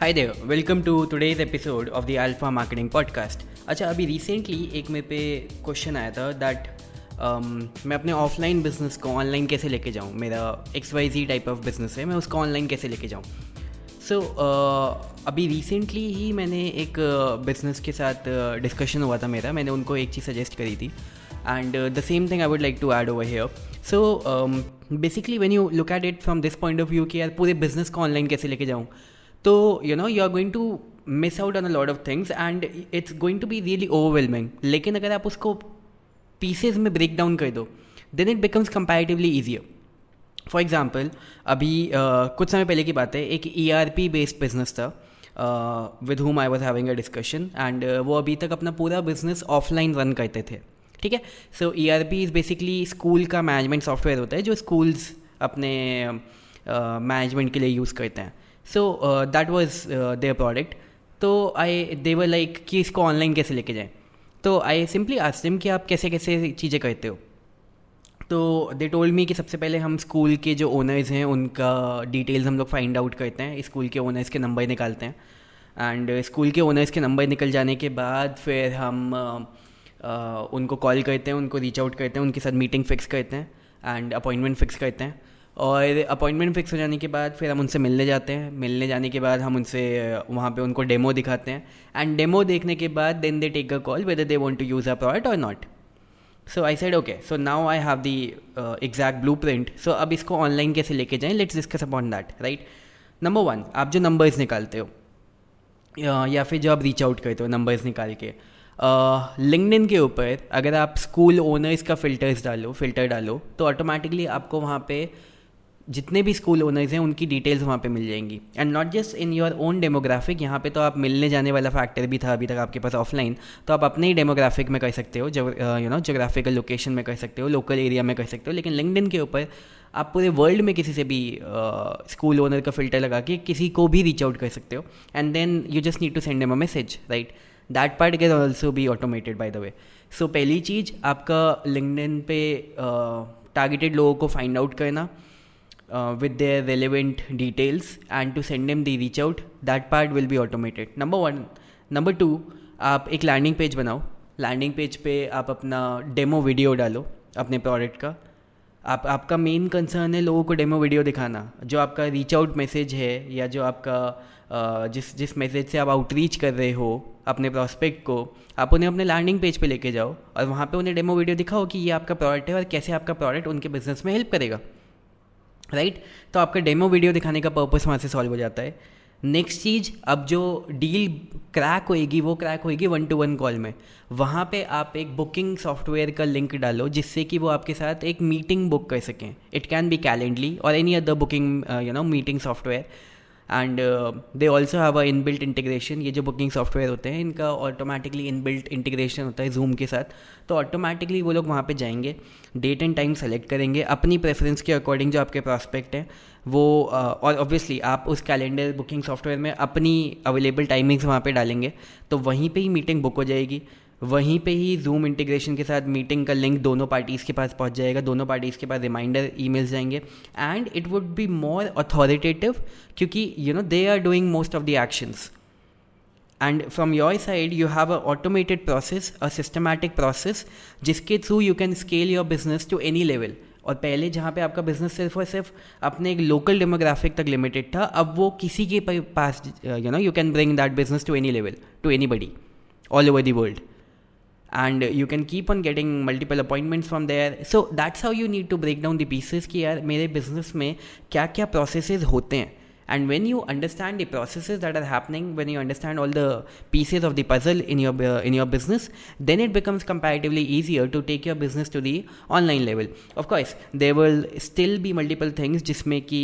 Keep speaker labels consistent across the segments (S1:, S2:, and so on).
S1: Hi Dev welcome to today's episode of the alpha marketing podcast अच्छा अभी recently एक मेरे पे क्वेश्चन आया था दैट um, मैं अपने ऑफलाइन बिज़नेस को ऑनलाइन कैसे लेके जाऊँ? मेरा X Y Z type of business है मैं उसको ऑनलाइन कैसे लेके जाऊँ? सो so, uh, अभी रिसेंटली ही मैंने एक बिज़नेस uh, के साथ डिस्कशन uh, हुआ था मेरा मैंने उनको एक चीज़ सजेस्ट करी थी। And the same thing I would like to add over here so basically when you look at it from this point of view कि यार पूरे बिज़नेस को ऑनलाइन कैसे लेके जाऊँ? तो you know you are going to miss out on a lot of things and it's going to be really overwhelming लेकिन अगर आप उसको पीसेज में ब्रेक डाउन कर दो then it becomes comparatively easier for example अभी uh, कुछ समय पहले की बात है एक E R P based business था with whom I was having a discussion and वो अभी तक अपना पूरा बिज़नेस ऑफलाइन रन करते थे ठीक है? So E R P is basically school का मैनेजमेंट सॉफ्टवेयर होता है जो स्कूल्स अपने मैनेजमेंट uh, के लिए यूज़ करते हैं। So that was their product तो आई देवर लाइक कि इसको ऑनलाइन कैसे लेके जाएँ? तो आई सिंपली आस्टिम कि आप कैसे कैसे चीज़ें करते हो? तो दे टोल्ड मी कि सबसे पहले हम स्कूल के जो ओनर्स हैं उनका डिटेल्स हम लोग फाइंड आउट करते हैं। स्कूल के ओनर्स के नंबर निकालते हैं। एंड स्कूल के ओनर्स के नंबर निकल जाने के बाद फिर हम uh, uh, उनको कॉल करते हैं उनको रीच आउट करते हैं उनके साथ मीटिंग फिक्स करते हैं एंड अपॉइंटमेंट फिक्स करते हैं। और अपॉइंटमेंट फिक्स हो जाने के बाद फिर हम उनसे मिलने जाते हैं। मिलने जाने के बाद हम उनसे वहाँ पे उनको डेमो दिखाते हैं। एंड डेमो देखने के बाद then they take a call whether they want to use a product और not so I said okay so now I have the exact blueprint so अब इसको ऑनलाइन कैसे लेके जाएँ? Let's discuss upon that right number one आप जो numbers निकालते हो या फिर जो आप रीच आउट करते हो नंबर्स निकाल के लिंकडिन uh, के ऊपर अगर आप स्कूल ओनर्स का फ़िल्टर्स डालो फ़िल्टर डालो तो ऑटोमेटिकली आपको वहाँ पे जितने भी स्कूल ओनर्स हैं उनकी डिटेल्स वहाँ पे मिल जाएँगी। And not just in your own demographic यहाँ पे तो आप मिलने जाने वाला फैक्टर भी था अभी तक आपके पास ऑफलाइन तो आप अपने ही डेमोग्राफिक में कर सकते हो यू नो जोग्राफिकल लोकेशन में कर सकते हो लोकल एरिया में कर सकते हो लेकिन लिंकडिन के ऊपर आप पूरे वर्ल्ड में किसी से भी स्कूल uh, ओनर का फ़िल्टर लगा के किसी को भी रीच आउट कर सकते हो। And then you just need to send em a message right that part can also be automated by the way so पहली चीज़ आपका लिंकडिन पे टारगेटेड uh, लोगों को फाइंड आउट करना। Uh, with their relevant details and to send them the reach out. That part will be automated. Number one. Number two आप एक landing page बनाओ. लैंडिंग पेज पे आप अपना डेमो वीडियो डालो अपने प्रोडक्ट का. आप आपका मेन कंसर्न है लोगों को डेमो वीडियो दिखाना. जो आपका रीच आउट मैसेज है या जो आपका uh, जिस जिस मैसेज से आप आउटरीच कर रहे हो अपने प्रॉस्पेक्ट को आप उन्हें अपने लैंडिंग पेज पे लेके जाओ और वहाँ पे उन्हें डेमो वीडियो दिखाओ कि ये आपका प्रोडक्ट है और कैसे आपका प्रोडक्ट उनके बिज़नेस में हेल्प करेगा. राइट? right? तो आपका डेमो वीडियो दिखाने का पर्पस वहाँ से सॉल्व हो जाता है। नेक्स्ट चीज़, अब जो डील क्रैक होएगी, वो क्रैक होएगी वन टू वन कॉल में। वहाँ पे आप एक बुकिंग सॉफ्टवेयर का लिंक डालो, जिससे कि वो आपके साथ एक मीटिंग बुक कर सकें। इट कैन बी कैलेंडली और any other booking you know meeting software and they also have a in built integration ये जो बुकिंग सॉफ्टवेयर होते हैं इनका ऑटोमेटिकली इन बिल्ट इंटीग्रेशन होता है जूम के साथ। तो ऑटोमेटिकली वो लोग वहाँ पे जाएँगे डेट एंड टाइम सेलेक्ट करेंगे अपनी प्रेफरेंस के अकॉर्डिंग जो आपके प्रॉस्पेक्ट हैं वो uh, और ऑब्वियसली आप उस कैलेंडर बुकिंग सॉफ्टवेयर में अपनी अवेलेबल टाइमिंग्स वहाँ पे डालेंगे तो वहीं पे ही मीटिंग बुक हो जाएगी। वहीं पे ही जूम इंटीग्रेशन के साथ मीटिंग का लिंक दोनों पार्टीज़ के पास पहुँच जाएगा। दोनों पार्टीज़ के पास रिमाइंडर ईमेल्स जाएँगे। And it would be more authoritative क्योंकि you know they are doing most of the actions and from your side you have a automated process a systematic process जिसके through you can scale your business to any level और पहले जहाँ पे आपका business सिर्फ़ और सिर्फ़ अपने एक लोकल डेमोग्राफिक तक लिमिटेड था, अब वो किसी के पास you know you can bring that business to any level to anybody all over the world and you can keep on getting multiple appointments from there so that's how you need to break down the pieces कि यार मेरे business में क्या क्या processes होते हैं and when you understand the processes that are happening when you understand all the pieces of the puzzle in your uh, in your business then it becomes comparatively easier to take your business to the online level of course there will still be multiple things जिसमें कि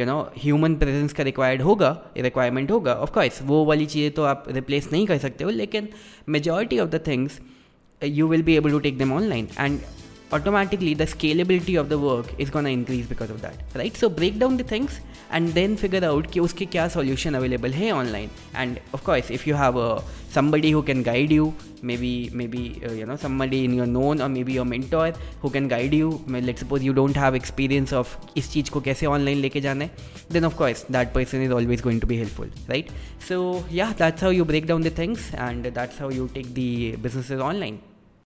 S1: you know human presence का required होगा requirement होगा of course वो वाली चीज़ें तो आप replace नहीं कर सकते हो लेकिन majority of the things you will be able to take them online and automatically the scalability of the work is going to increase because of that right so break down the things and then figure out कि उसके क्या solution available है online and of course if you have a somebody who can guide you maybe maybe uh, you know somebody in your known or maybe your mentor who can guide you let's suppose you don't have experience of इस चीज़ को कैसे online लेके जाना है then of course that person is always going to be helpful right so yeah that's how you break down the things and that's how you take the businesses online